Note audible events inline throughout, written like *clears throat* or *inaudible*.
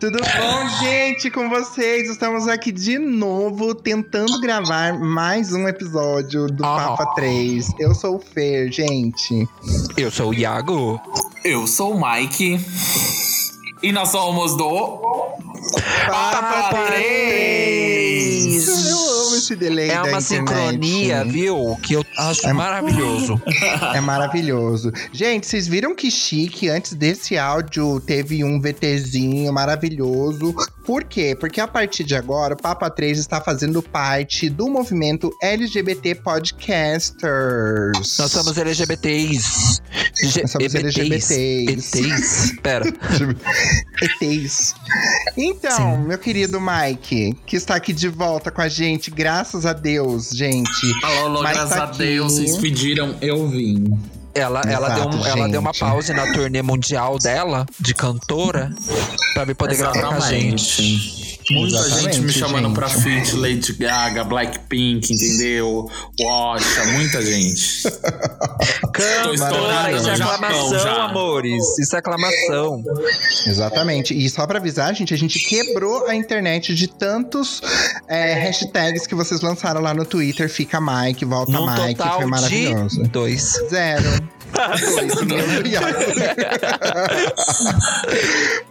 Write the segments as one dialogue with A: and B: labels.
A: Tudo bom, gente, com vocês? Estamos aqui de novo tentando gravar mais um episódio do
B: Ah.
A: Papa 3. Eu sou o Fer, gente.
B: Eu sou o Iago.
C: Eu sou o Mike. E nós somos do. Papa 3!
A: Eu amo esse delay
B: É uma sincronia, viu? Que eu acho
A: É-
B: maravilhoso. *laughs*
A: É maravilhoso. Gente, vocês viram que chique? Antes desse áudio teve um VTzinho maravilhoso. Por quê? Porque a partir de agora, o Papa 3 está fazendo parte do movimento LGBT Podcasters.
B: Nós somos LGBTs. G-
A: somos LGBTs.
B: ETs. Pera. *laughs*
A: ETs. Então, meu querido Mike, que está aqui de volta com a gente, graças a Deus, gente.
C: Alô, alô,
A: Mas
C: graças
A: tá
C: a. Deus, vocês pediram, eu vim.
B: Ela, ela, deu, um-
A: Exato,
B: ela deu uma
A: gente.
B: pausa na turnê mundial dela, de cantora, pra vir poder gravar com a gente.
C: Muita
A: Exatamente,
C: gente me chamando
A: gente.
C: pra feat, Lady Gaga, Blackpink, entendeu? Washa, muita gente. *laughs* Estourada
B: isso é
C: no
B: aclamação,
C: já.
B: amores. Isso é aclamação.
A: Exatamente. E só pra avisar, gente, a gente quebrou a internet de tantos é, hashtags que vocês lançaram lá no Twitter. Fica Mike, volta
B: Num
A: Mike,
B: total
A: foi maravilhoso.
B: de dois.
A: Zero. Dois, meu Iago.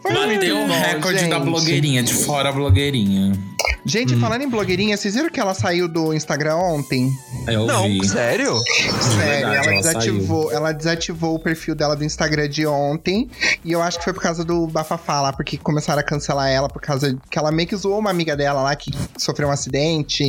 A: Foi muito
C: Bateu o
A: bom,
C: recorde da
A: gente.
C: blogueirinha, de fora a blogueirinha.
A: Gente, falando em blogueirinha, vocês viram que ela saiu do Instagram ontem?
C: Eu
B: Não,
C: vi.
B: sério?
A: Sério,
C: verdade,
A: ela,
C: ela
A: desativou, ela desativou o perfil dela do Instagram de ontem. E eu acho que foi por causa do bafafá lá, porque começaram a cancelar ela por causa que ela meio que zoou uma amiga dela lá que sofreu um acidente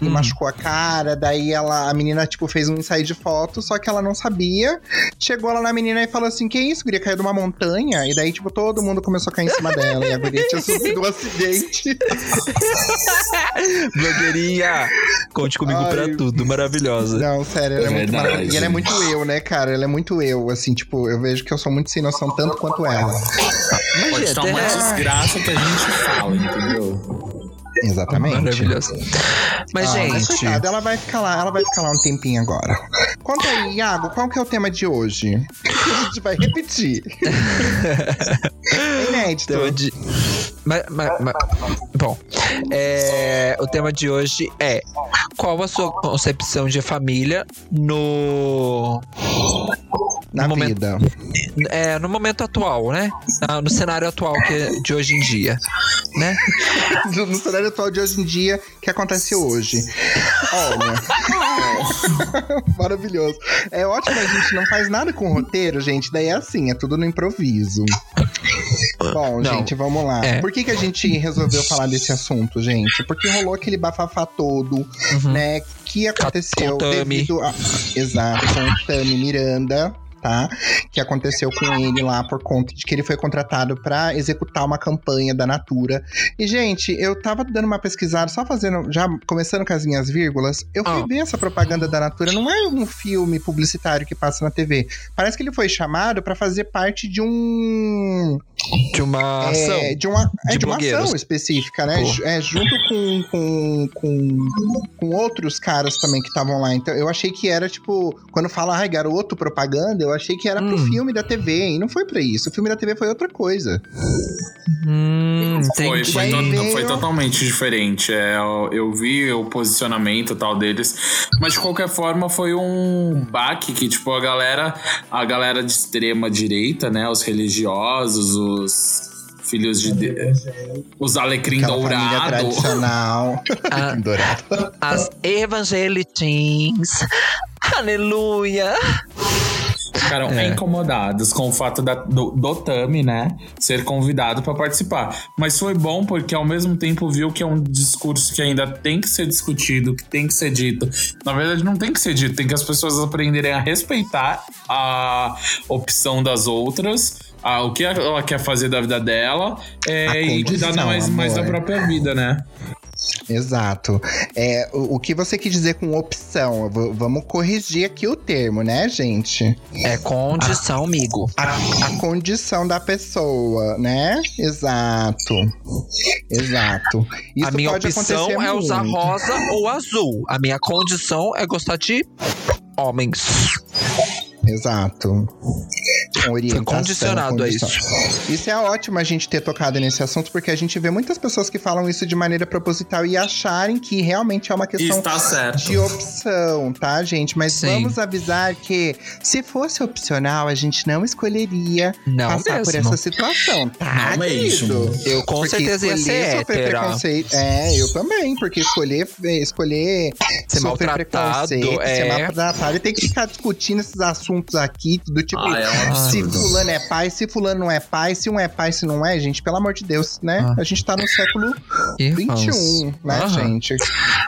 A: e
B: Hum.
A: machucou a cara. Daí ela, a menina, tipo, fez um ensaio de foto, só que ela não sabia. Chegou lá na menina e falou assim: Que isso, guria? Caiu de uma montanha? E daí, tipo, todo mundo começou a cair em cima dela. E a guria tinha *laughs* sofrido um acidente. *laughs* *laughs*
B: Blogueirinha, conte comigo
A: Ai.
B: pra tudo, maravilhosa.
A: Não, sério, ela é,
C: É
A: muito maravilhosa. E ela é muito eu, né, cara? Ela é muito eu, assim, tipo, eu vejo que eu sou muito sem noção, tanto quanto ela.
C: Pode estar uma
B: Ai.
C: desgraça que a gente fala, entendeu?
A: Exatamente.
B: Maravilhosa. Mas,
A: Ah, mas
B: gente,
A: coitada, ela vai ficar lá, ela vai ficar lá um tempinho agora. Conta aí, Iago, qual que é o tema de hoje? *laughs* A gente vai repetir. é *laughs* inédito.
B: tema de. Mas- mas- mas- bom, é, o tema de hoje é qual a sua concepção de família no
A: Na
B: no momento-
A: vida.
B: é, no momento atual, né? No cenário atual que de hoje em dia, né?
A: No no cenário atual de hoje em dia, que acontece hoje. Olha. *laughs* Maravilhoso. É ótimo, a gente não faz nada com roteiro, gente. Daí é assim, é tudo no improviso. Bom,
B: Não.
A: gente, vamos lá.
B: É.
A: Por que, que a gente resolveu falar desse assunto, gente? Porque rolou aquele bafafá todo,
B: Uhum.
A: né? Que aconteceu
B: Com o Tami.
A: devido a. Exato, com o Tami Miranda. Tá? Que aconteceu com ele lá por conta de que ele foi contratado pra executar uma campanha da Natura. E, gente, eu tava dando uma pesquisada, só fazendo, já começando com as minhas vírgulas. Eu fui
B: Ah.
A: ver essa propaganda da Natura, não é um filme publicitário que passa na TV. Parece que ele foi chamado pra fazer parte de um.
B: De uma ação.
A: É, de uma, é,
B: de
A: de uma ação específica, né?
B: Pô.
A: É, junto com, com, com, com outros caras também que estavam lá. Então eu achei que era tipo, quando fala, ai, garoto, propaganda, eu achei que era pro
B: Hum.
A: filme da TV. E não foi pra isso. O filme da TV foi outra coisa.
B: Hum,
C: Foi, foi, to-
A: veio-
C: foi totalmente diferente. É, eu, eu vi o posicionamento tal deles, mas de qualquer forma foi um baque que tipo a galera, a galera de extrema direita, né, os religiosos, os filhos de de- os alecrim
A: Aquela
C: dourado.
A: tradicional. *laughs*
B: Ah. *laughs*
A: Dourado.
B: As evangelitins. Aleluia.
C: Ficaram
B: É.
C: incomodados com o fato da- do, do Tami, né, ser convidado para participar. Mas foi bom porque ao mesmo tempo viu que é um discurso que ainda tem que ser discutido, que tem que ser dito. Na verdade, não tem que ser dito, tem que as pessoas aprenderem a respeitar a opção das outras. a- o que ela quer fazer da vida dela é, e cuidar mais, mais da própria vida, né?
A: Exato. É, o, o que você quis dizer com opção? V- vamos corrigir aqui o termo, né, gente?
B: É condição, amigo.
A: A, a condição da pessoa, né? Exato. Exato. Isso
B: a minha
A: pode
B: opção é usar
A: muito.
B: rosa ou azul. A minha condição é gostar de homens.
A: Exato. Com orientação,
B: condicionado a
A: condição. Isso é ótimo a gente ter tocado nesse assunto, porque a gente vê muitas pessoas que falam isso de maneira proposital e acharem que realmente é uma questão
C: Está certo.
A: de opção, tá, gente? Mas
B: Sim.
A: vamos avisar que se fosse opcional, a gente não escolheria
B: Não
A: passar por
B: mesmo.
A: essa situação, tá,
C: Não
A: querido?
C: mesmo.
B: Eu com
A: Porque
B: certeza ia ser
A: sofrer
B: hétera.
A: preconceito. É, eu também, porque escolher, escolher
B: Ser
A: sofrer
B: maltratado,
A: preconceito,
B: é.
A: ser maltratado e ter que ficar discutindo esses assuntos aqui, do tipo,
C: Ah, é um
A: se fulano é pai, se fulano não é pai, se um é pai, se não é, gente, pelo amor de Deus, né?
B: Ah.
A: A gente tá no século. 21, né,
B: Aham.
A: gente?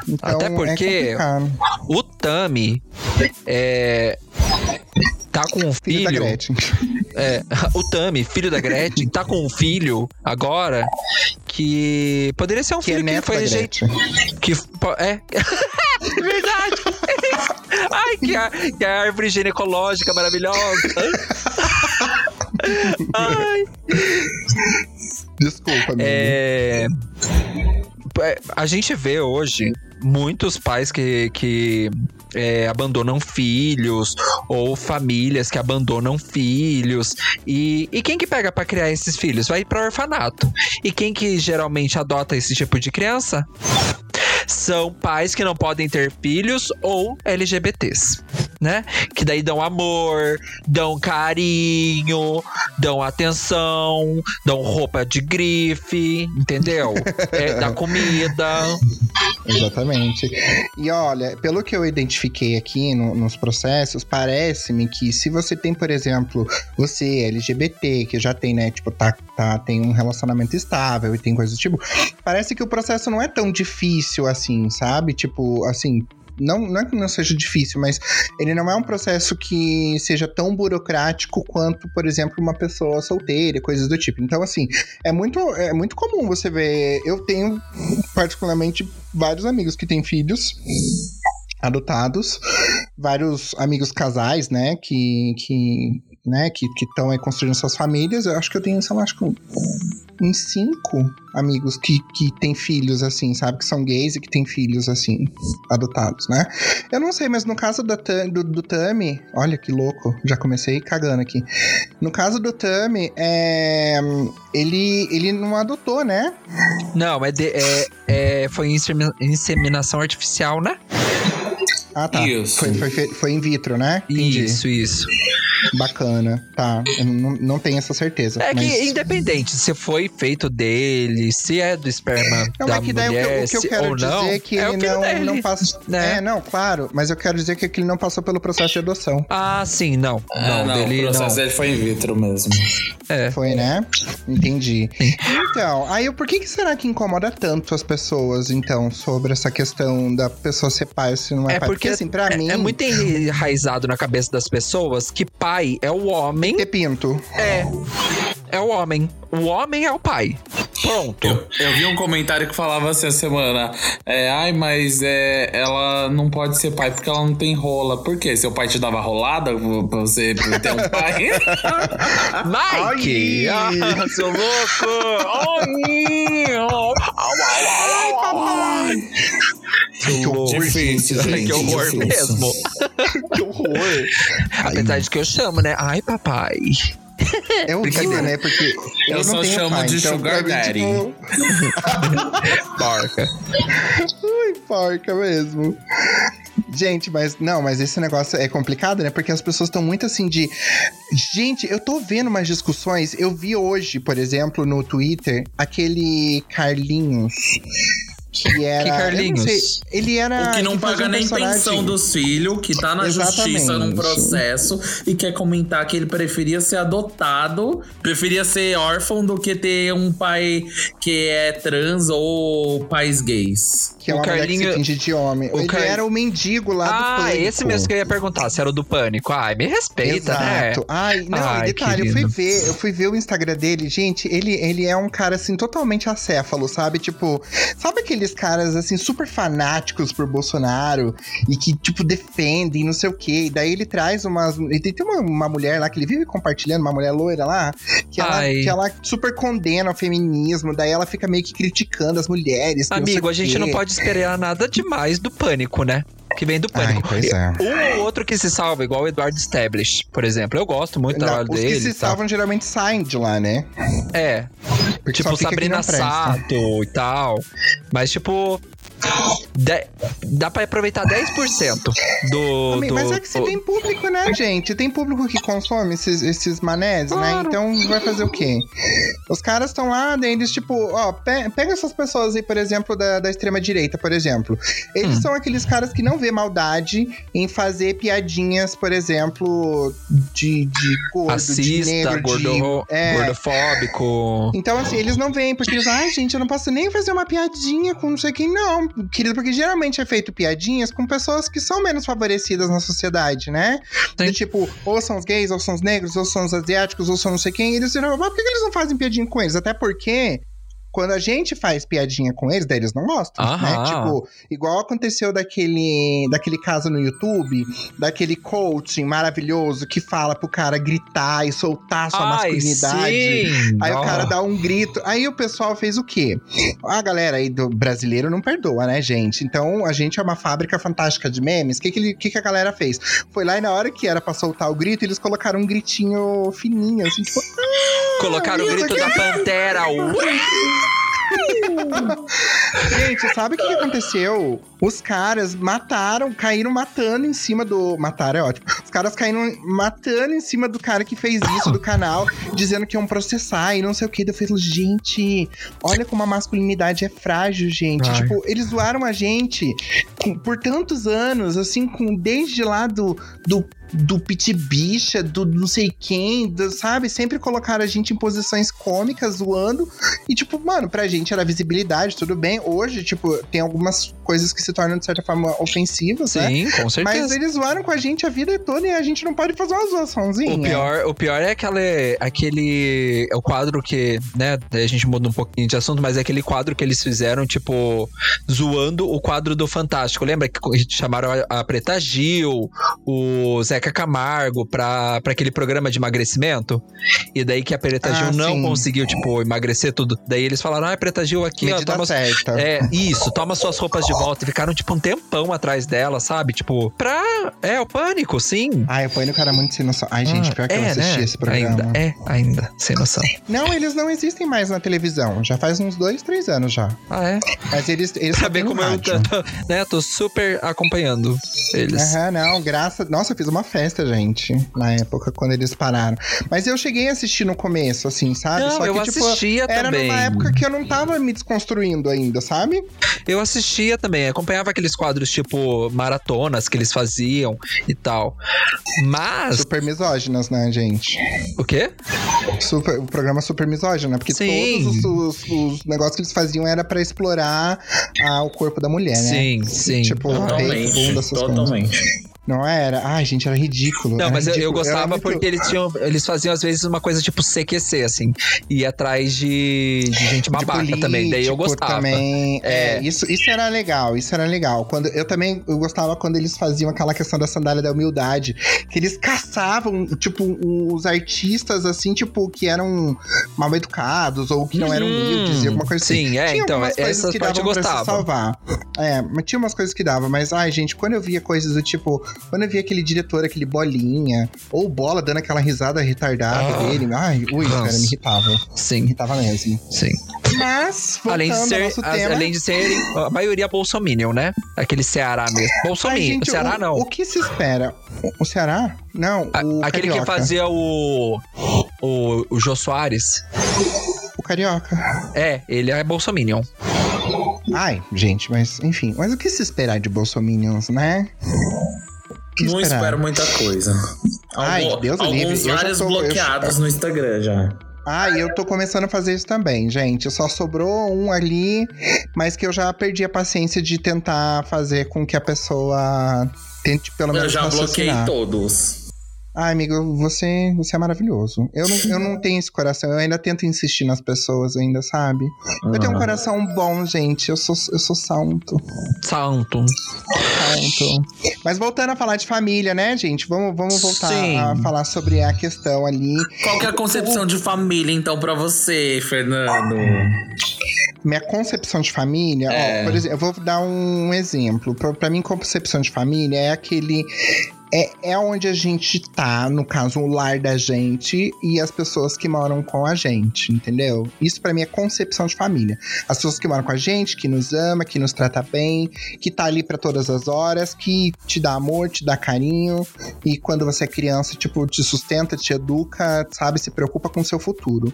A: Então,
B: Até porque
A: é.
B: O Tami é. Tá com um
A: Filho, da
B: filho.
A: Gretchen. *laughs*
B: é, o Tami, filho da Gretchen, tá com um filho agora que poderia ser um
A: Que é
B: filho que
A: neto
B: foi rejeitado. Que é. *laughs* Ai, que, que árvore ginecológica maravilhosa. Ai.
A: Desculpa, amigo.
B: É, a gente vê hoje muitos pais que, que é, abandonam filhos ou famílias que abandonam filhos e, e quem que pega pra criar esses filhos vai para orfanato e quem que geralmente adota esse tipo de criança são pais que não podem ter filhos ou LGBTs, né? Que daí dão amor, dão carinho, dão atenção, dão roupa de grife, entendeu? É, dá comida. *laughs*
A: Exatamente. E olha, pelo que eu identifiquei aqui no- nos processos, parece-me que se você tem, por exemplo, você LGBT, que já tem, né, tipo, tá, tá, tem um relacionamento estável e tem coisas do tipo, parece que o processo não é tão difícil assim, sabe? Tipo, assim. Não, não é que não seja difícil, mas ele não é um processo que seja tão burocrático quanto, por exemplo, uma pessoa solteira, coisas do tipo. Então, assim, é muito, é muito comum você ver. Eu tenho, particularmente, vários amigos que têm filhos adotados, vários amigos casais, né, que que né, que estão aí construindo suas famílias. Eu acho que eu tenho, sei lá, acho que uns cinco amigos que, que têm filhos, assim, sabe? Que são gays e que têm filhos, assim, adotados, né? Eu não sei, mas no caso da, do, do Tami, olha que louco, já comecei cagando aqui. No caso do Tami, é, ele, ele não adotou, né?
B: Não, é, de- é- é- foi insemi- inseminação artificial, né?
A: Ah, tá.
C: Isso.
A: Foi, foi, foi in vitro, né? Entendi.
B: Isso, isso.
A: Bacana. Tá. Eu não, não tenho essa certeza.
B: É
A: mas...
B: que independente se foi feito dele, se é do esperma
A: Não,
B: da
A: é que daí o que eu-
B: mulher,
A: o que eu quero dizer
B: não,
A: é que
B: é
A: ele não,
B: dele,
A: não passou.
B: né?
A: É, não, claro. Mas eu quero dizer que ele não passou pelo processo de adoção.
B: Ah, sim, não.
C: Ah,
B: não,
C: não,
B: dele
C: o processo
B: não.
C: dele foi in vitro mesmo.
B: É.
A: Foi, né? Entendi. Então, aí por que, que será que incomoda tanto as pessoas, então, sobre essa questão da pessoa ser pai ou se não é,
B: É
A: pai?
B: porque,
A: assim, pra
B: é,
A: mim.
B: é muito enraizado na cabeça das pessoas que pai é o homem.
A: Ter pinto.
B: É. É o homem. O homem é o pai. Pronto.
C: Eu, eu vi um comentário que falava assim a semana: é, ai, mas é, ela não pode ser pai porque ela não tem rola. Por quê? Seu pai te dava rolada pra você ter um pai?
B: Mike! *laughs*
A: Ai.
B: Ah, seu louco! Ai, au, Seu louco.
C: Difícil, gente.
B: Que horror
C: difícil.
B: mesmo. *laughs*
A: que horror.
B: Apesar de que eu chamo, né? Ai, papai.
A: É horrível, né? Porque eu,
C: Eu
A: não
C: só
A: tenho
C: chamo
A: pai,
C: de
A: então,
C: sugar
A: mim,
C: daddy.
A: tipo, *laughs*
B: Porca.
A: Ai, porca mesmo. Gente, mas não, mas esse negócio é complicado, né? Porque as pessoas estão muito assim de. Gente, eu tô vendo umas discussões. Eu vi hoje, por exemplo, no Twitter, aquele Carlinhos. Que era. não
B: Carlinhos?
A: sei, ele era.
C: O que não
A: fazia
C: paga
A: um
C: nem
A: personagem-
C: pensão dos filhos, que tá na
A: Exatamente.
C: justiça num processo e quer comentar que ele preferia ser adotado, preferia ser órfão do que ter um pai que é trans ou pais gays.
A: Que é
B: O
A: mulher que de homem.
B: o
A: ele
B: Car-
A: era o mendigo lá do
B: Ah,
A: Pânico.
B: esse mesmo que eu ia perguntar, se era o do pânico. Ai, me respeita, né?
A: Exato. Ai, não,
B: Ai,
A: detalhe, eu fui ver, eu fui ver o Instagram dele, gente, ele, ele é um cara assim totalmente acéfalo, sabe? Tipo, sabe aquele aqueles caras, assim, super fanáticos por Bolsonaro e que, tipo, defendem não sei o quê. E daí ele traz umas. E tem uma, uma mulher lá que ele vive compartilhando, uma mulher loira lá, que ela,
B: Ai.
A: que ela super condena o feminismo, daí ela fica meio que criticando as mulheres.
B: Amigo, a gente não pode esperar nada demais do pânico, né? Que vem do pânico.
A: Ai, pois é.
B: Um ou outro que se salva, igual o Eduardo Stablish, por exemplo. Eu gosto muito do
A: Não,
B: trabalho
A: os
B: dele.
A: que se salvam geralmente saem de lá, né?
B: É,
A: Porque
B: tipo Sabrina. Sato e tal. Mas, tipo. De- dá pra aproveitar 10% do.
A: Amigo,
B: do
A: Mas é que você tem público, né, gente? Tem público que consome esses, esses manés, né?
B: Claro.
A: Então vai fazer o quê? Os caras estão lá, daí eles, tipo, ó, pe- pega essas pessoas aí, por exemplo, da, da extrema-direita, por exemplo. Eles
B: Hum.
A: são aqueles caras que não vê maldade em fazer piadinhas, por exemplo, de, de gordo, de
B: Racista,
A: negro,
B: gordo,
A: de. É,
B: gordofóbico.
A: então, assim, eles não vêm, porque eles, ai, gente, eu não posso nem fazer uma piadinha com não sei quem, não, querido, porque geralmente é feito piadinhas com pessoas que são menos favorecidas na sociedade, né? Do tipo, ou são os gays, ou são os negros, ou são os asiáticos, ou são não sei quem, e eles mas por que eles não fazem piadinha com eles? Até porque. Quando a gente faz piadinha com eles, daí eles não gostam, né? Tipo, igual aconteceu daquele, daquele caso no YouTube, daquele coaching maravilhoso que fala pro cara gritar e soltar sua
B: Ai,
A: masculinidade.
B: sim.
A: Aí o
B: Ó.
A: cara dá um grito. Aí o pessoal fez o quê? A galera aí do brasileiro não perdoa, né, gente? Então a gente é uma fábrica fantástica de memes. O que, que, ele- que, que a galera fez? Foi lá e na hora que era pra soltar o grito, eles colocaram um gritinho fininho, assim, tipo.
B: Colocaram o grito da pantera. Ui!
A: Gente, sabe o que, que aconteceu? Os caras mataram, caíram matando em cima do. Mataram é ótimo. Os caras caíram matando em cima do cara que fez isso do canal, dizendo que iam processar e não sei o que. Eu falei, gente, olha como a masculinidade é frágil, gente.
B: Ai.
A: Tipo, eles zoaram a gente por tantos anos, assim, com desde lá do. do do pit bicha, do não sei quem, do- sabe? Sempre colocaram a gente em posições cômicas, zoando. E, tipo, mano, pra gente era visibilidade, tudo bem. Hoje, tipo, tem algumas coisas que se tornam, de certa forma, ofensivas, né?
B: Sim, com
A: Mas
B: certeza.
A: eles zoaram com a gente a vida toda e a gente não pode fazer uma zoaçãozinha.
B: O pior, o pior é aquele, aquele. É o quadro que, né? daí A gente muda um pouquinho de assunto, mas é aquele quadro que eles fizeram, tipo, zoando o quadro do Fantástico. Lembra que chamaram a, a Preta Gil, o Zeca Camargo pra, pra aquele programa de emagrecimento? E daí que a Preta
A: Ah,
B: Gil não
A: sim.
B: conseguiu, tipo, emagrecer tudo. Daí eles falaram: ah, Preta Gil aqui, ó,
A: Medida
B: toma.
A: certa.
B: É, isso, toma suas roupas de *laughs* volta. E ficaram, tipo, um tempão atrás dela, sabe? Tipo, pra. É, o pânico, sim.
A: Ai, eu ponho no cara muito sem noção. Ai, gente, pior que eu
B: é,
A: assisti
B: né?
A: esse programa.
B: Ainda, é, ainda, sem noção.
A: Não, eles não existem mais na televisão. Já faz uns dois, três anos já.
B: Ah, é?
A: Mas eles, eles
B: Saber como eu tô, né, tô super acompanhando eles.
A: Aham, não, graças. Nossa, eu fiz uma festa, gente, na época, quando eles pararam. Mas eu cheguei a assistir no começo, assim, sabe?
B: Não,
A: Só
B: eu
A: que, tipo,
B: assistia
A: era
B: também.
A: numa época que eu não tava me desconstruindo ainda, sabe?
B: Eu assistia também, acompanhava aqueles quadros tipo maratonas que eles faziam e tal. Mas,
A: Super misóginas, né, gente?
B: o quê?
A: Super, o programa super misógino, né? Porque
B: Sim.
A: todos os, os- os negócios que eles faziam era pra explorar ah, o corpo da mulher, né?
B: Sim, sim.
A: Tipo,
C: Totalmente.
A: bunda, essas coisas. Não era? Ai, gente, era ridículo.
B: Não,
A: era
B: mas eu, eu
A: ridículo. Era
B: gostava
A: muito-
B: porque eles tinham. Eles faziam, às vezes, uma coisa tipo CQC, assim. Ir atrás de, de gente
A: de
B: babaca também. Daí eu gostava.
A: Também. É,
B: É.
A: isso, isso era legal, isso era legal. Quando, eu também eu gostava quando eles faziam aquela questão da sandália da humildade. Que eles caçavam, tipo, os artistas, assim, tipo, que eram mal educados ou que não eram
B: Uhum.
A: humildes e alguma coisa assim.
B: Sim, é,
A: Tinha
B: então, essa
A: que
B: parte eu gostava.
A: salvar. É, mas tinha umas coisas que dava. Mas, ai, gente, quando eu via coisas do tipo. Quando eu via aquele diretor, aquele bolinha, ou bola dando aquela risada retardada
B: Ah.
A: dele, ai, ui, cara,
B: Nossa.
A: me irritava. Me
B: Sim,
A: irritava mesmo.
B: sim.
A: Mas,
B: Além de, ser,
A: tema.
B: além de serem a maioria bolsominion, né? Aquele Ceará mesmo. Bolsominion,
A: gente,
B: Ceará
A: o,
B: não.
A: O que se espera? O, o Ceará? Não,
B: A-
A: o
B: aquele
A: Carioca.
B: que fazia o, o. O Jô Soares.
A: O Carioca.
B: É, ele é bolsominion.
A: Ai, gente, mas enfim. Mas o que se esperar de Bolsominions, né? Que
C: Não espero muita coisa.
A: Ai,
C: Algu-
A: Deus
C: Alguns
A: livre, eu já
C: vários
A: tô- eu
C: bloqueados no Instagram já.
A: Ai, eu tô começando a fazer isso também, gente. Só sobrou um ali, mas que eu já perdi a paciência de tentar fazer com que a pessoa tente pelo
C: Eu
A: menos
C: já bloqueei
A: raciocinar.
C: todos.
A: Ai, amigo, você, você é maravilhoso. Eu não, eu não *laughs* tenho esse coração, eu ainda tento insistir nas pessoas ainda, sabe? Eu tenho um coração bom, gente. Eu sou, eu sou santo.
B: Santo.
A: Santo. Mas voltando a falar de família, né, gente? Vamos, vamos voltar
B: Sim.
A: a falar sobre a questão ali.
C: Qual que é a concepção de família, então, pra você, Fernando?
A: Minha concepção de família,
C: É.
A: ó, por exemplo, eu vou dar um exemplo. Pra mim, concepção de família é aquele. É, é onde a gente tá, no caso, o lar da gente e as pessoas que moram com a gente, entendeu? Isso pra mim é concepção de família. As pessoas que moram com a gente, que nos ama, que nos trata bem, que tá ali pra todas as horas, que te dá amor, te dá carinho e quando você é criança, tipo, te sustenta, te educa, sabe, se preocupa com o seu futuro.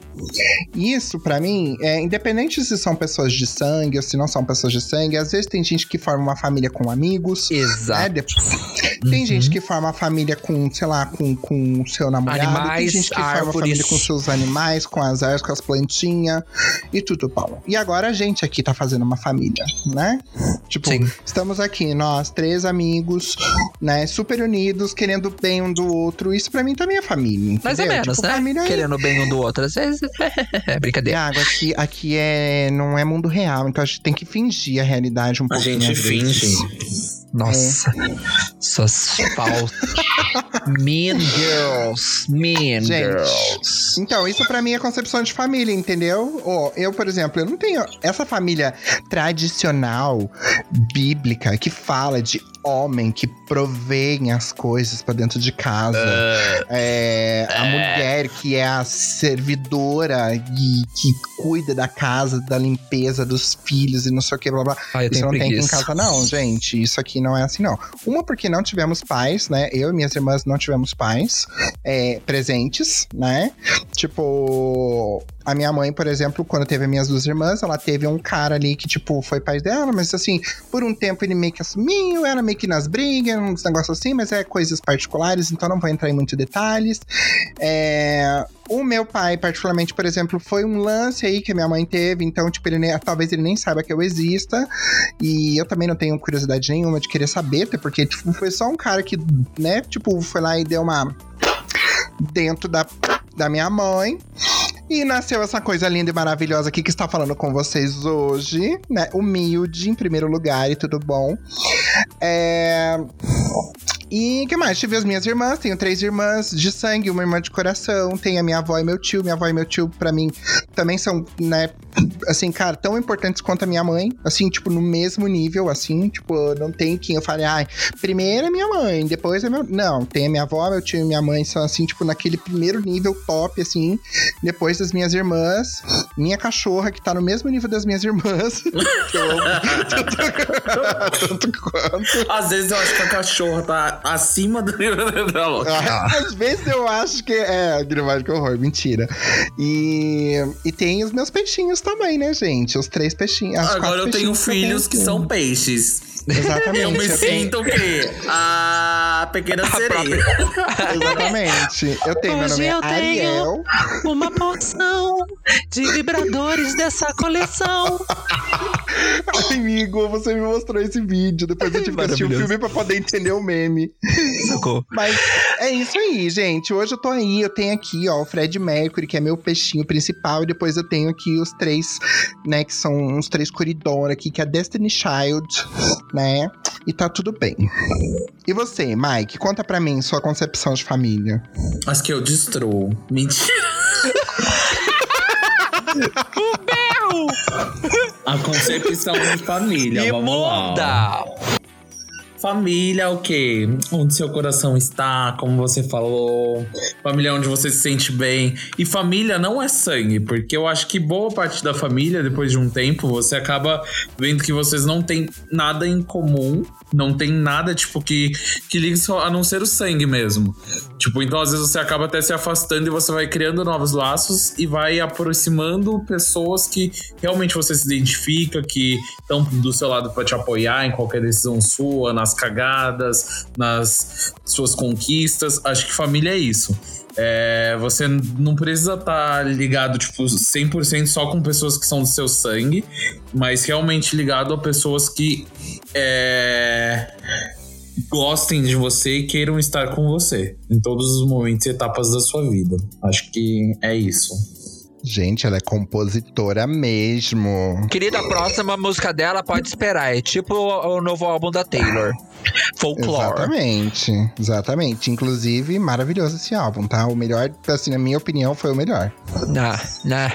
A: Isso, pra mim, é independente se são pessoas de sangue ou se não são pessoas de sangue, às vezes tem gente que forma uma família com amigos. Né?
B: Exato.
A: De- Tem
B: Uhum.
A: gente que forma família com, sei lá, com, com o seu namorado. tem
B: Animais,
A: gente que forma
B: árvores.
A: família com seus animais, com as árvores, com as plantinhas e tudo bom. E agora a gente aqui tá fazendo uma família, né? Tipo,
B: Sim.
A: estamos aqui, nós, três amigos, né? Super unidos, querendo o bem um do outro. Isso pra mim também é família.
B: Mais ou
A: entendeu?
B: menos,
A: Tipo,
B: né?
A: é
B: Querendo bem um do outro. Às vezes *laughs* é brincadeira.
A: Tiago, aqui, aqui é, não é mundo real, então a gente tem que fingir a realidade um
C: A
A: pouquinho.
C: gente finge.
B: Nossa. Suas faltas. mean Girls. Mean
A: Gente.
B: Girls.
A: Então, isso pra mim é concepção de família, entendeu? Ó, eu, por exemplo, eu não tenho essa família tradicional, bíblica, que fala de homem que provém as coisas pra dentro de casa. É, a mulher que é a servidora e que cuida da casa, da limpeza dos filhos e não sei o que, blá blá.
B: Ah,
A: Isso não tem aqui em
B: preguiça.
A: casa, não, gente. Isso aqui não é assim, não. Uma, porque não tivemos pais, né? Eu e minhas irmãs não tivemos pais é, presentes, né? Tipo, a minha mãe, por exemplo, quando teve as minhas duas irmãs, ela teve um cara ali que, tipo, foi pai dela, mas assim, por um tempo ele meio que assumiu, era meio que nas brigas, uns negócios assim, mas é coisas particulares, então não vou entrar em muitos detalhes. É. O meu pai, particularmente, por exemplo, foi um lance aí que a minha mãe teve, então, tipo, ele nem- talvez ele nem saiba que eu exista. E eu também não tenho curiosidade nenhuma de querer saber, até porque, tipo, foi só um cara que, né, tipo, foi lá e deu uma. dentro da, da minha mãe. E nasceu essa coisa linda e maravilhosa aqui que está falando com vocês hoje, né? Humilde, em primeiro lugar, e tudo bom. É. E que mais? Tive as minhas irmãs, tenho três irmãs de sangue, uma irmã de coração, tem a minha avó e meu tio. Minha avó e meu tio, pra mim, também são, né, assim, cara, tão importantes quanto a minha mãe. Assim, tipo, no mesmo nível, assim, tipo, não tem quem eu fale, ai, primeiro é minha mãe, depois é meu. Não, tem a minha avó, meu tio e minha mãe são, assim, tipo, naquele primeiro nível top, assim. Depois das minhas irmãs, minha cachorra, que tá no mesmo nível das minhas irmãs. *laughs* que eu amo tanto, tanto quanto.
C: Às vezes eu acho que a cachorra tá acima do nível da louca.
A: Ah, Às vezes eu acho que é Grimagem que horror, mentira. E, e tem os meus peixinhos também, né, gente? Os três peixinhos. as
C: Agora
A: quatro
C: eu tenho
A: eu
C: filhos que
A: aqui.
C: são peixes.
A: Exatamente. *laughs*
C: Eu me
A: eu tenho-
C: sinto o quê? A pequena sereia. *laughs*
A: Exatamente. Eu tenho, meu
D: Hoje
A: nome é
D: eu tenho-
A: Ariel.
D: Uma porção de vibradores dessa coleção. *laughs*
A: Ai, *laughs* amigo, você me mostrou esse vídeo. Depois eu tive que assistir o filme pra poder entender o meme. *laughs*
B: Socorro.
A: Mas é isso aí, gente. Hoje eu tô aí, eu tenho aqui, ó, o Fred Mercury, que é meu peixinho principal, e depois eu tenho aqui os três, né, que são os três corredores aqui, que é a Destiny Child, né? E tá tudo bem. E você, Mike, conta pra mim sua concepção de família.
C: Acho que eu destruo. Mentira. *laughs* *laughs* A concepção de família, vamos lá.
B: Imunda!
C: Família, o quê? Onde seu coração está, como você falou. Família onde você se sente bem. E família não é sangue, porque eu acho que boa parte da família, depois de um tempo, você acaba vendo que vocês não têm nada em comum. Não tem nada, tipo, que, que ligue só a não ser o sangue mesmo. Tipo, então às vezes você acaba até se afastando e você vai criando novos laços e vai aproximando pessoas que realmente você se identifica, que estão do seu lado para te apoiar em qualquer decisão sua, nas cagadas, nas suas conquistas. Acho que família é isso. É, você não precisa estar ligado, tipo, 100% só com pessoas que são do seu sangue, mas realmente ligado a pessoas que é, gostem de você e queiram estar com você em todos os momentos e etapas da sua vida. Acho que é isso.
A: Gente, ela é compositora mesmo.
B: Querida, a próxima música dela pode esperar. É tipo o, o novo álbum da Taylor. Folklore.
A: Exatamente, exatamente. Inclusive, maravilhoso esse álbum, tá? O melhor, assim, na minha opinião, foi o melhor.
B: Não, não.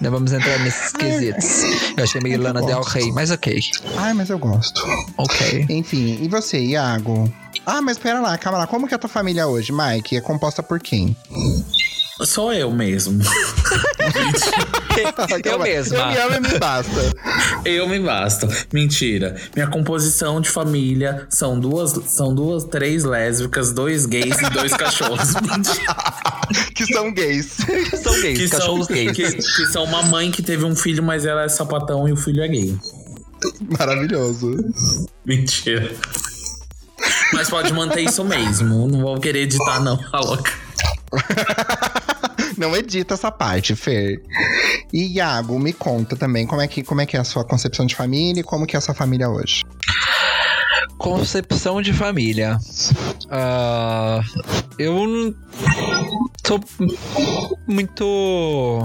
B: Não vamos entrar nesses quesitos. Eu achei meio
A: Eu
B: Lana Del
A: gosto.
B: Rey, mas ok.
A: Ai, mas eu gosto.
B: Ok.
A: Enfim, e você, Iago? Ah, mas pera lá, calma lá. Como que é a tua família hoje, Mike? É composta por quem?
C: Sou eu mesmo. *laughs*
B: Eu
A: Calma,
B: mesma.
A: Eu me amo e me basta.
C: Eu me basto. Mentira. Minha composição de família são duas, são duas, três lésbicas, dois gays e dois cachorros. *laughs* Mentira.
A: que são gays.
B: São gays,
C: que são,
B: cachorros gays.
C: Que, que são uma mãe que teve um filho, mas ela é sapatão e o filho é gay.
A: Maravilhoso.
C: Mentira. Mas pode manter isso mesmo. Não vou querer editar, não. A louca. *laughs*
A: Não edita essa parte, Fer. E Iago, me conta também como é que, como é, que é a sua concepção de família e como que é a sua família hoje.
B: Concepção de família. Ah, eu não sou muito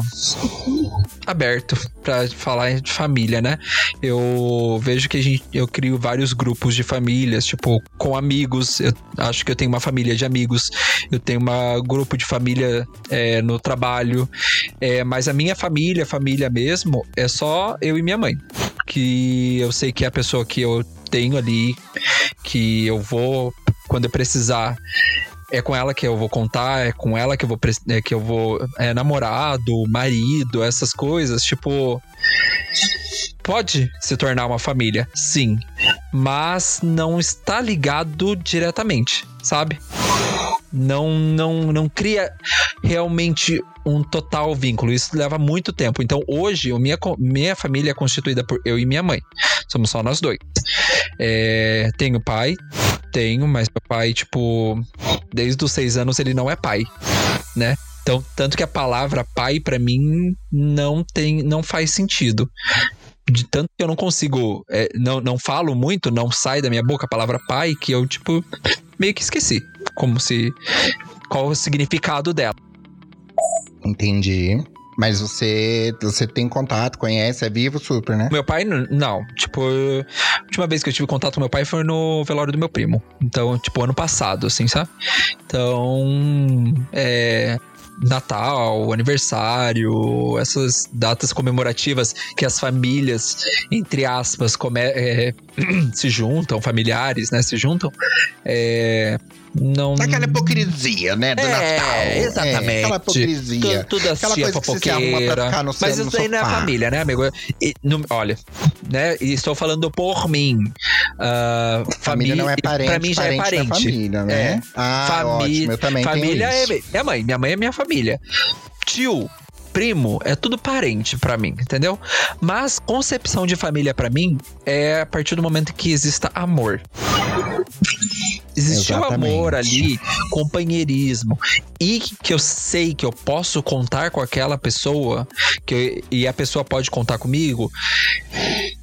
B: aberto pra falar de família, né? Eu vejo que a gente, eu crio vários grupos de famílias, tipo, com amigos. Eu acho que eu tenho uma família de amigos. Eu tenho um grupo de família é, no trabalho. É, mas a minha família, família mesmo, é só eu e minha mãe. Que eu sei que é a pessoa que eu tenho ali, que eu vou, quando eu precisar, é com ela que eu vou contar, é com ela que eu vou, é, que eu vou é, namorado, marido, essas coisas, tipo. Pode se tornar uma família, sim, mas não está ligado diretamente, sabe? Não, não, não cria realmente um total vínculo. Isso leva muito tempo. Então, hoje, a minha, minha família é constituída por eu e minha mãe. Somos só nós dois. É, tenho pai, tenho, mas meu pai, tipo, desde os seis anos ele não é pai, né? Então, tanto que a palavra pai pra mim não tem, não faz sentido. De tanto que eu não consigo, é, não, não falo muito, não sai da minha boca a palavra pai, que eu, tipo, meio que esqueci. Como se. Qual o significado dela.
A: Entendi. Mas você, você tem contato, conhece, é vivo super, né?
B: Meu pai, não. Tipo, a última vez que eu tive contato com meu pai foi no velório do meu primo. Então, tipo, ano passado, assim, sabe? Então, é. Natal, aniversário, essas datas comemorativas que as famílias, entre aspas, come- é, *clears throat* se juntam, familiares, né? Se juntam. É, não.
A: Aquela hipocrisia, né? Do
B: É,
A: Natal.
B: exatamente.
A: É, aquela hipocrisia.
B: Tudo, tudo
A: Aquela
B: assim,
A: coisa que você se arruma pra
B: fofoqueira.
A: ficar no seu-
B: Mas isso aí não é família, né, amigo? E, não- olha, né? E estou falando por mim. Ah,
A: Família não é parente,
B: Pra mim já é
A: parente
B: parente.
A: da família, né?
B: É.
A: Ah,
B: Famí-
A: ótimo, eu também
B: família é minha mãe. Minha mãe é minha família. Tio. Primo é tudo parente pra mim, entendeu? Mas concepção de família pra mim é a partir do momento que exista amor. Existiu
A: Exatamente.
B: amor ali, companheirismo. E que eu sei que eu posso contar com aquela pessoa, que eu- e a pessoa pode contar comigo,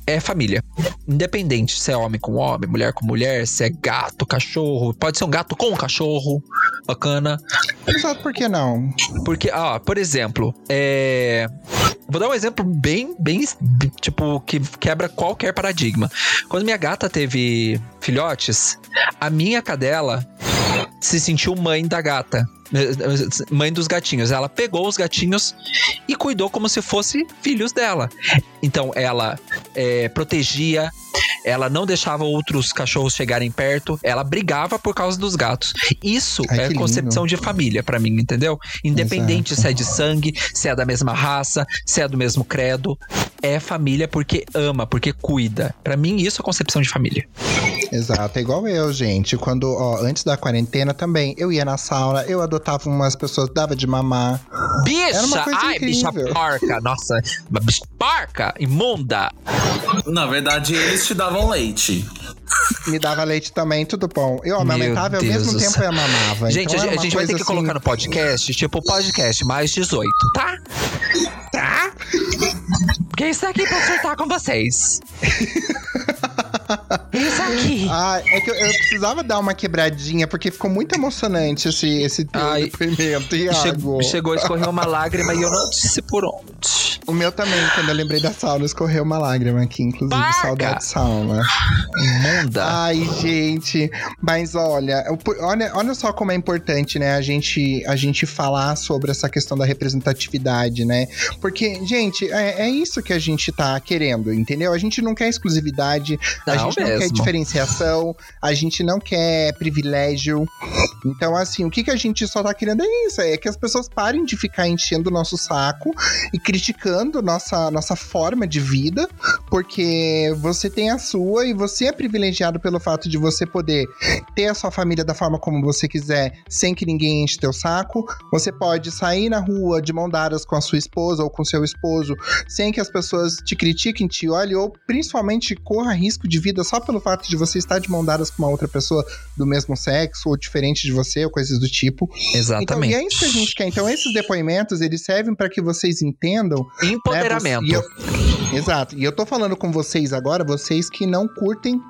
B: é família. Independente se é homem com homem, mulher com mulher, se é gato, cachorro. Pode ser um gato com um cachorro. Bacana.
A: Exato, por que não?
B: Porque, ah, por exemplo, é. Vou dar um exemplo bem, bem, tipo, que quebra qualquer paradigma. Quando minha gata teve filhotes, a minha cadela se sentiu mãe da gata. eh, Mãe dos gatinhos. Ela pegou os gatinhos e cuidou como se fossem filhos dela. Então, ela eh, protegia, ela não deixava outros cachorros chegarem perto, ela brigava por causa dos gatos. Isso
A: Ai,
B: é
A: lindo.
B: concepção de família pra mim, entendeu? Independente
A: Exato.
B: se é de sangue, se é da mesma raça, se é do mesmo credo, é família porque ama, porque cuida. Pra mim isso é concepção de família.
A: Exato, é igual eu, gente. Quando, ó, antes da quarentena também, eu ia na sauna, eu adotava umas pessoas, dava de mamar.
B: Bicha!
A: Era uma coisa
B: Ai, bicha
A: incrível.
B: porca! Nossa, uma bicha porca! Imunda!
C: Na verdade, eles te davam leite.
A: Me dava leite também, tudo bom. Eu amamentava e ao mesmo tempo eu amamava.
B: Gente,
A: então
B: a, a gente vai ter que colocar
A: assim-
B: no podcast, tipo, podcast mais 18, tá? Tá? Porque isso aqui pra acertar com vocês. *laughs* Isso aqui. *laughs*
A: Ah, é que eu, eu precisava dar uma quebradinha, porque ficou muito emocionante esse, esse teu
B: Ai,
A: depoimento, Iago.
B: Chegou, chegou, escorreu uma lágrima e eu não disse por onde.
A: O meu também, quando eu lembrei da sauna, escorreu uma lágrima aqui, inclusive,
B: Paga!
A: saudade de sauna.
B: Imunda.
A: Ai, gente. Mas olha, olha, olha só como é importante, né, a gente, a gente falar sobre essa questão da representatividade, né? Porque, gente, é, é isso que a gente tá querendo, entendeu? A gente não quer exclusividade, a
B: Não
A: gente não quer
B: mesmo.
A: diferenciação, a gente não quer privilégio. Então, assim, o que, que a gente só tá querendo é isso: é que as pessoas parem de ficar enchendo o nosso saco e criticando nossa, nossa forma de vida, porque você tem a sua e você é privilegiado pelo fato de você poder ter a sua família da forma como você quiser, sem que ninguém enche teu saco. Você pode sair na rua de mão dadas com a sua esposa ou com seu esposo, sem que as pessoas te critiquem, te olhem, ou principalmente corra risco de vida só pelo fato de você estar de mão dadas com uma outra pessoa do mesmo sexo ou diferente de você, ou coisas do tipo. Então, e
B: Exatamente.
A: é isso que a gente quer. Então, esses depoimentos, eles servem para que vocês entendam
B: Empoderamento.
A: né, você- *laughs* exato. E eu tô falando com vocês agora, vocês que não curtem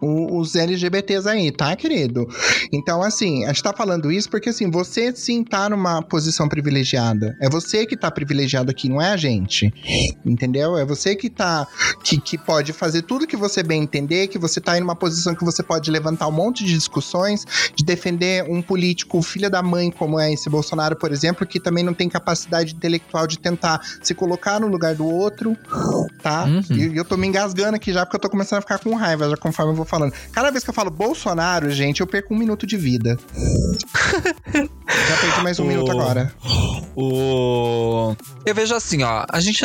A: o- os LGBTs aí, tá, querido? Então, assim, a gente tá falando isso porque, assim, você sim tá numa posição privilegiada. É você que tá privilegiado aqui, não é a gente. Entendeu? É você que tá. Que, que pode fazer tudo que você bem entender, que você tá em uma posição que você pode levantar um monte de discussões, de defender um político filha da mãe, como é esse Bolsonaro, por exemplo, que também não tem capacidade intelectual de tentar se colocar no lugar do outro, tá?
B: Uhum.
A: E eu tô me engasgando aqui já, porque eu tô começando a ficar com raiva, já conforme eu vou falando. Cada vez que eu falo Bolsonaro, gente, eu perco um minuto de vida. *laughs* já perdi mais um
B: O-
A: minuto agora.
B: O... Eu vejo assim, ó. A gente.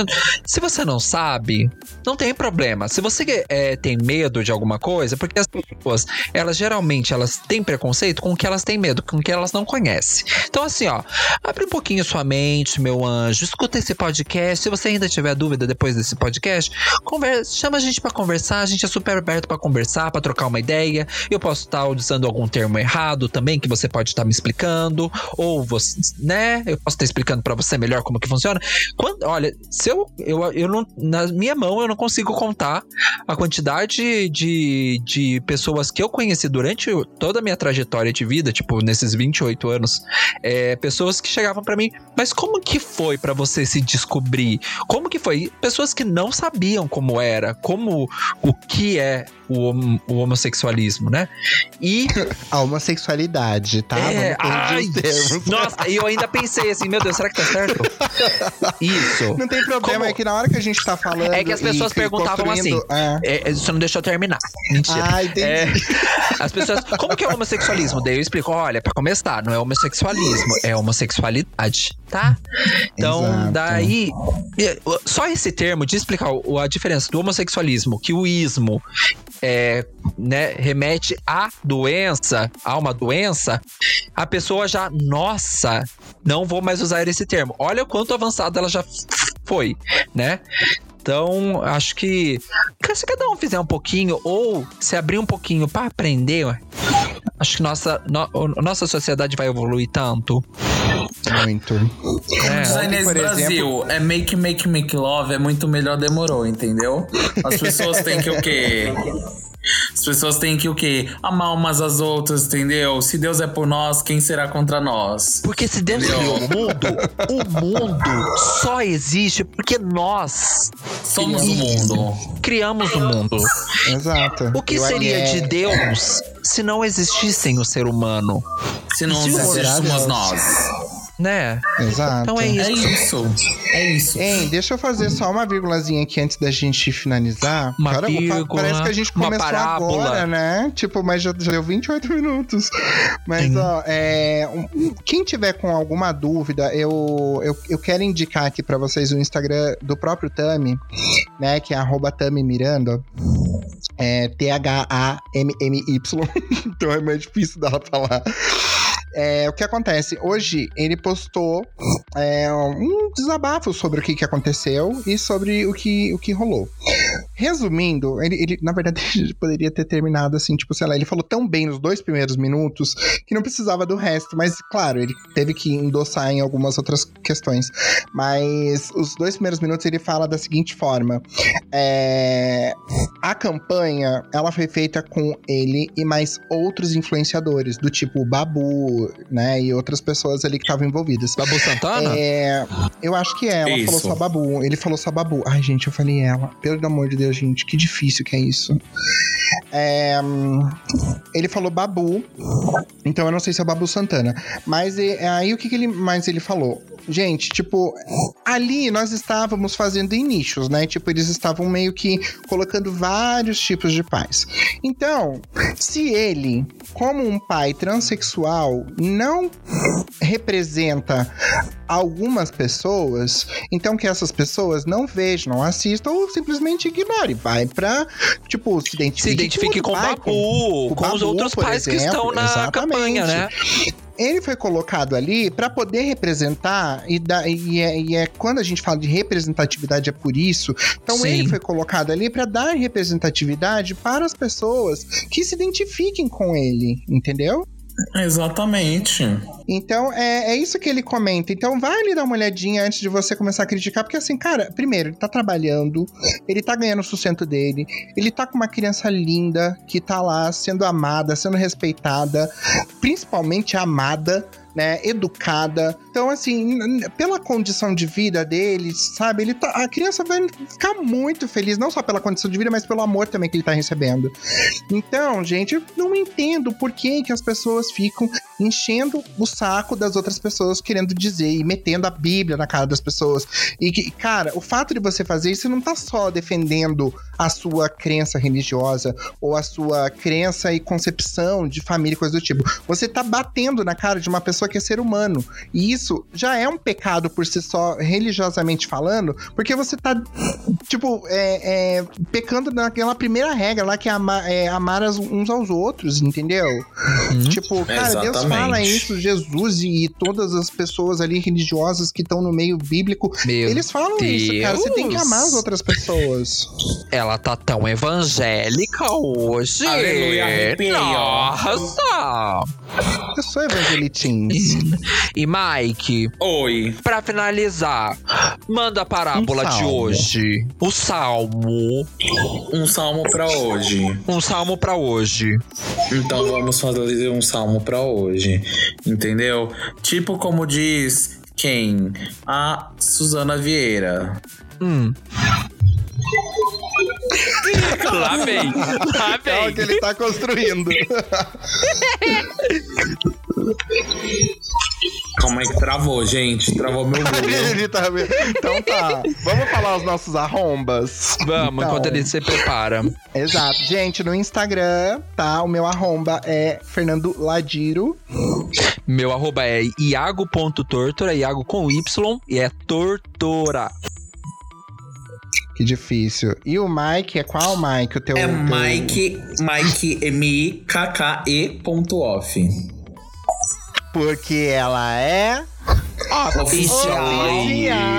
B: Se você não sabe, não tem problema. Se você é, tem medo de alguma coisa, porque as pessoas, elas geralmente elas têm preconceito com o que elas têm medo, com o que elas não conhecem. Então, assim, ó, abre um pouquinho sua mente, meu anjo. Escuta esse podcast. Se você ainda tiver dúvida depois desse podcast, conversa, chama a gente pra conversar. A gente é super aberto pra conversar, pra trocar uma ideia. Eu posso estar usando algum termo errado também, que você pode estar me explicando. Ou você, né? Eu posso estar explicando pra você melhor como que funciona. Quando, olha, se eu, eu, eu não, na minha mão eu não consigo contar a quantidade de, de pessoas que eu conheci durante toda a minha trajetória de vida, tipo, nesses 28 anos, é, pessoas que chegavam pra mim, mas como que foi pra você se descobrir? Como que foi? Pessoas que não sabiam como era, como o que é o, hom- o homossexualismo, né? E *laughs*
A: A homossexualidade, tá?
B: é, ai, *laughs* nossa, e eu ainda pensei assim, meu Deus, será que tá certo? Isso.
A: Não tem problema,
B: Como-
A: é que na hora que a gente tá falando.
B: É que as pessoas
A: e
B: perguntavam assim.
A: É.
B: É, você não deixou terminar. Mentira.
A: Ah, entendi.
B: É, as pessoas. Como que é homossexualismo? Daí eu explico: olha, pra começar, não é homossexualismo, é homossexualidade, tá? Então,
A: Exato.
B: daí. Só esse termo de explicar o- a diferença do homossexualismo, que o ismo é, né, remete à doença, a uma doença, a pessoa já, nossa, não vou mais usar esse termo. Olha o quanto avançado ela já foi, né? Então, acho que se cada um fizer um pouquinho ou se abrir um pouquinho para aprender, acho que nossa, no- nossa sociedade vai evoluir tanto.
A: Muito.
B: É.
C: Designers
A: por
C: Brasil, é make, make, make love, é muito melhor demorou, entendeu? As pessoas têm que o quê? As pessoas têm que o quê? Amar umas às outras, entendeu? Se Deus é por nós, quem será contra nós?
B: Porque se Deus criou o mundo, o mundo só existe porque nós
C: Somos o mundo.
B: criamos o mundo.
A: Exato.
B: O que
A: Eu-
B: seria
A: é-
B: de Deus se não existissem o ser humano,
C: Se não existíssemos nós.
B: Né?
A: Exato.
B: Então é
C: É
B: isso.
C: isso. É isso.
A: Hein, deixa eu fazer só uma vírgulazinha aqui antes da gente finalizar.
B: Uma
A: Cara,
B: vírgula,
A: parece que a gente começou agora, né? Tipo, mas já, já deu 28 minutos. Mas,
B: Sim.
A: ó, é, um- quem tiver com alguma dúvida, eu, eu, eu quero indicar aqui pra vocês o Instagram do próprio Tami, né? Que é arroba Tami Miranda. É T-H-A-M-M-Y. *laughs* então é mais difícil dela falar. É, o que acontece? Hoje ele postou é, um desabafo sobre o que, que aconteceu e sobre o que, o que rolou. Resumindo, ele, ele, na verdade *laughs* poderia ter terminado assim, tipo, sei lá, ele falou tão bem nos dois primeiros minutos que não precisava do resto, mas claro, ele teve que endossar em algumas outras questões. Mas os dois primeiros minutos ele fala da seguinte forma: é, a campanha ela foi feita com ele e mais outros influenciadores, do tipo Babu, né, e outras pessoas ali que estavam envolvidas.
B: Babu Santana?
A: É, eu acho que é, ela
C: Isso.
A: falou só Babu. Ele falou só Babu. Ai, gente, eu falei ela. Pelo amor de Deus, gente, que difícil que é isso. É, ele falou Babu, então eu não sei se é o Babu Santana. Mas é, aí o que, que ele mais ele falou? Gente, tipo, ali nós estávamos fazendo em nichos, né? Tipo, eles estavam meio que colocando vários tipos de pais. Então, se ele, como um pai transexual, não representa algumas pessoas, então que essas pessoas não vejam, não assistam ou simplesmente ignorem. Vai pra, tipo, se identifique,
B: Se identifique com o
A: pai,
B: Babu, com, os
A: Babu,
B: outros
A: por
B: pais que
A: exemplo.
B: estão na
A: Exatamente.
B: campanha, né?
A: Ele foi colocado ali para poder representar, e, da, e, é, e é quando a gente fala de representatividade, é por isso. Então
B: Sim.
A: ele foi colocado ali para dar representatividade para as pessoas que se identifiquem com ele, entendeu?
C: Exatamente.
A: Então, é, é isso que ele comenta. Então, vai ali dar uma olhadinha antes de você começar a criticar, porque assim, cara, primeiro, ele tá trabalhando, ele tá ganhando o sustento dele, ele tá com uma criança linda que tá lá sendo amada, sendo respeitada, principalmente amada. Né, educada. Então, assim, pela condição de vida dele, sabe? Ele tá, a criança vai ficar muito feliz, não só pela condição de vida, mas pelo amor também que ele tá recebendo. Então, gente, eu não entendo por que, que as pessoas ficam enchendo o saco das outras pessoas querendo dizer e metendo a Bíblia na cara das pessoas. E que, cara, o fato de você fazer isso não tá só defendendo a sua crença religiosa ou a sua crença e concepção de família e coisa do tipo. Você tá batendo na cara de uma pessoa que é ser humano. E isso já é um pecado por si só, religiosamente falando, porque você tá, tipo, é, é, pecando naquela primeira regra lá que é, ama- é amar as- uns aos outros, entendeu? Tipo, cara, Deus
C: Exatamente.
A: fala isso, Jesus e todas as pessoas ali religiosas que estão no meio bíblico,
B: Meu
A: eles falam isso, cara. Você tem que
B: Deus.
A: amar as outras pessoas.
B: Ela tá tão evangélica hoje.
C: Aleluia, arrepiei, ó.
B: Nossa!
A: Eu sou *laughs*
B: E Mike,
C: Oi.
B: pra finalizar, manda a parábola
A: Um
B: de hoje. O salmo.
C: Um salmo pra hoje.
B: Um salmo pra hoje.
C: Então vamos fazer um salmo pra hoje. Entendeu? Tipo como diz quem? A Suzana Vieira.
B: Hum. *laughs* Lá vem, lá
A: É o que
B: vem.
A: ele tá construindo. *laughs*
C: Como é que travou, gente? Travou meu *laughs* Google.
A: Tá vendo. Então tá. Vamos falar os nossos arrombas?
B: Vamos,
A: Então,
B: enquanto ele se prepara.
A: Exato. Gente, no Instagram, tá? O meu arromba é Fernando Ladiro.
B: Meu arroba é iago.tortora, Iago com Y, e é tortora.
A: Que difícil. E o Mike é qual, Mike? O teu.
C: É
A: teu-
C: Mike, Mike M-I-K-K-E ponto off.
A: Porque ela é.
C: Oficial.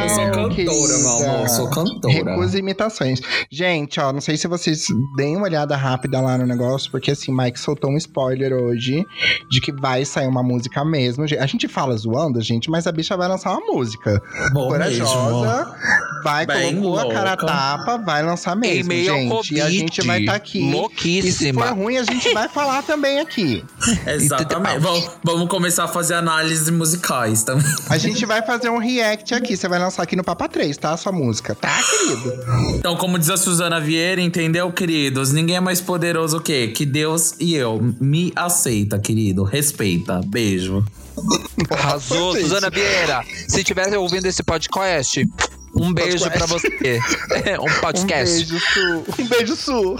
C: Eu sou cantora,
A: querida.
C: meu amor. Eu sou cantora.
A: Recusa imitações. Gente, ó, não sei se vocês deem uma olhada rápida lá no negócio, porque assim, Mike soltou um spoiler hoje de que vai sair uma música mesmo. A gente fala zoando, gente, mas a bicha vai lançar uma música.
C: Bom
A: Corajosa, vai,
C: Bem
A: colocou a cara a
C: louca.
A: tapa, vai lançar mesmo,
B: meio ao
A: gente.
B: Covid.
A: E a gente vai estar aqui. E se for
B: Louquíssima.
A: ruim, a gente vai falar também aqui. *laughs*
C: Exatamente. Vamos, vamos começar a fazer análise musicais também.
A: A gente vai fazer um react aqui. Você vai lançar aqui no Papa 3, tá? A sua música, tá, querido?
C: Então, como diz a Suzana Vieira, entendeu, queridos? Ninguém é mais poderoso o quê? Que Deus e eu. Me aceita, querido. Respeita. Beijo.
B: Arrasou. Suzana Vieira. Se estiver ouvindo esse podcast, um beijo pra você. É, um
A: Um
B: podcast.
A: beijo, Su. Um beijo, Su.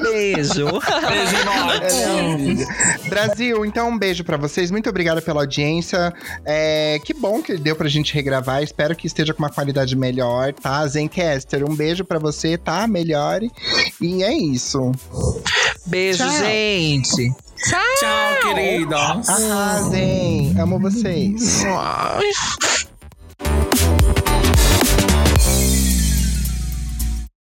B: beijo.
C: Beijo,
A: é. Brasil, então um beijo pra vocês. Muito obrigada pela audiência. É, que bom que deu pra gente regravar. Espero que esteja com uma qualidade melhor, tá? Zencaster, um beijo pra você, tá? Melhore. E é isso.
B: Beijo,
A: Tchau.
B: gente.
C: Tchau, queridos.
A: Arrasem! Amo vocês.